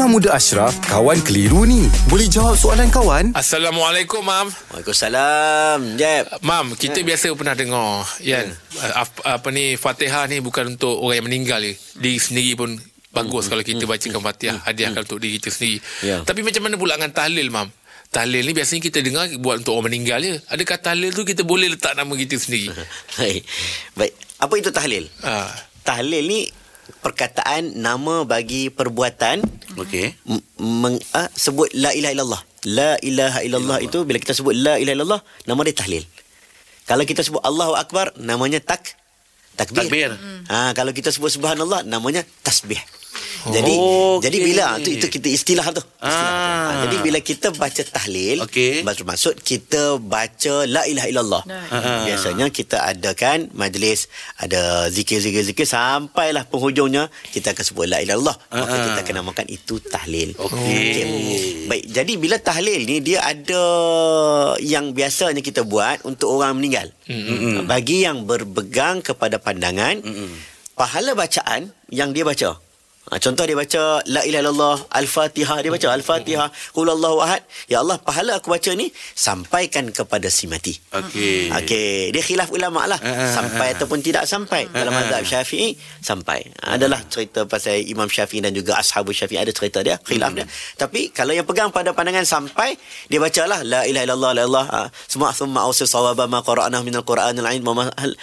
Imam Muda Ashraf, kawan keliru ni. Boleh jawab soalan kawan? Assalamualaikum, Mam. Waalaikumsalam Jeb Mam, kita biasa pernah dengar, kan? Apa, apa ni, Fatihah ni bukan untuk orang yang meninggal je. Diri sendiri pun bagus kalau kita bacakan Fatihah. Hadiahkan untuk diri kita sendiri. Ya. Tapi macam mana pula dengan tahlil, Mam? Tahlil ni biasanya kita dengar buat untuk orang meninggal je. Adakah tahlil tu kita boleh letak nama kita sendiri? Baik Baik Apa itu tahlil? ha. Tahlil ni perkataan nama bagi perbuatan Okey. meng, ah, sebut la ilaha illallah. La ilaha illallah itu bila kita sebut la ilaha illallah nama dia tahlil. Kalau kita sebut Allahu akbar namanya tak takbir. Takbir. Ha, kalau kita sebut subhanallah namanya tasbih. Jadi Okey. jadi bila itu itu kita istilah tu. Istilah tu. Ah. Ha, jadi bila kita baca tahlil Okey. bermaksud kita baca la ilaha illallah. Ah. Biasanya kita adakan majlis ada zikir-zikir-zikir sampailah penghujungnya kita akan sebut la ilaha illallah. Maka Ah. kita akan namakan itu tahlil. Okey. Baik, jadi bila tahlil ni dia ada yang biasanya kita buat untuk orang meninggal. Mm-hmm. Bagi yang berpegang kepada pandangan mm-hmm. pahala bacaan yang dia baca. Ha, contoh dia baca la ilaha illallah al-fatihah dia baca al-fatihah qul huwallahu ahad ya Allah pahala aku baca ni sampaikan kepada si mati. Okey. Okey, dia khilaf ulama lah. Ah, ah, sampai ataupun tidak sampai. Dalam mazhab Syafi'i sampai. Adalah cerita pasal Imam Syafi'i dan juga ashabu Syafi'i ada cerita dia, khilaf dia. Tapi kalau yang pegang pada pandangan sampai, dia bacalah la ilaha illallah la ilallah. ah, Semua thumma ausil sawaba ma qara'nahu minal Qur'anil 'ain wa ma hal-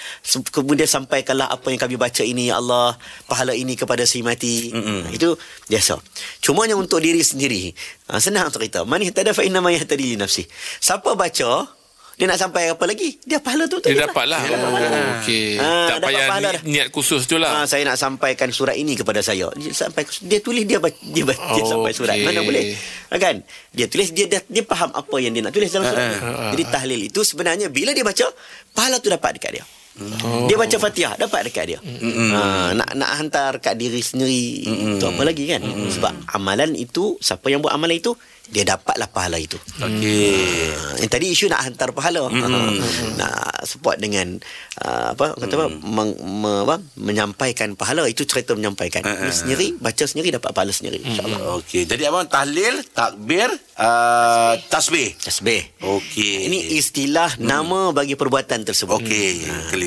kemudian sampaikanlah apa yang kami baca ini ya Allah, pahala ini kepada si mati. Mm-mm. Itu biasa. Cumanya untuk diri sendiri, ah, senang cerita. Man ihtada fa inna ma yahtadi li nafsi. Siapa baca dia nak sampai apa lagi? Dia pahala tu tu. Dia dapat lah. Oh, Okey. Ah, tak payah pahala ni, dah. niat khusus tu lah. Ah, saya nak sampaikan surat ini kepada saya. Dia sampai dia tulis dia baca, dia, baca, dia Oh, sampai surat. Mana boleh? Ah, Kan? Dia tulis dia dia, dia faham apa yang dia nak tulis dalam surat. ah, Jadi tahlil itu sebenarnya bila dia baca pahala tu dapat dekat dia. Oh. Dia baca Fatihah dapat dekat dia. Ha, nak nak hantar kat diri sendiri itu apa lagi kan? Sebab amalan itu siapa yang buat amalan itu dia dapatlah pahala itu. Okey. Ha, yang tadi isu nak hantar pahala. Mm-hmm. nak support dengan uh, apa kata apa, meng, me, apa menyampaikan pahala itu cerita menyampaikan. Mm. Ini sendiri baca sendiri dapat pahala sendiri insyaallah. Okey. Jadi abang tahlil, takbir, uh, tasbih. Tasbih. Okey. Ini istilah nama bagi perbuatan tersebut. Okey, Ha, clear.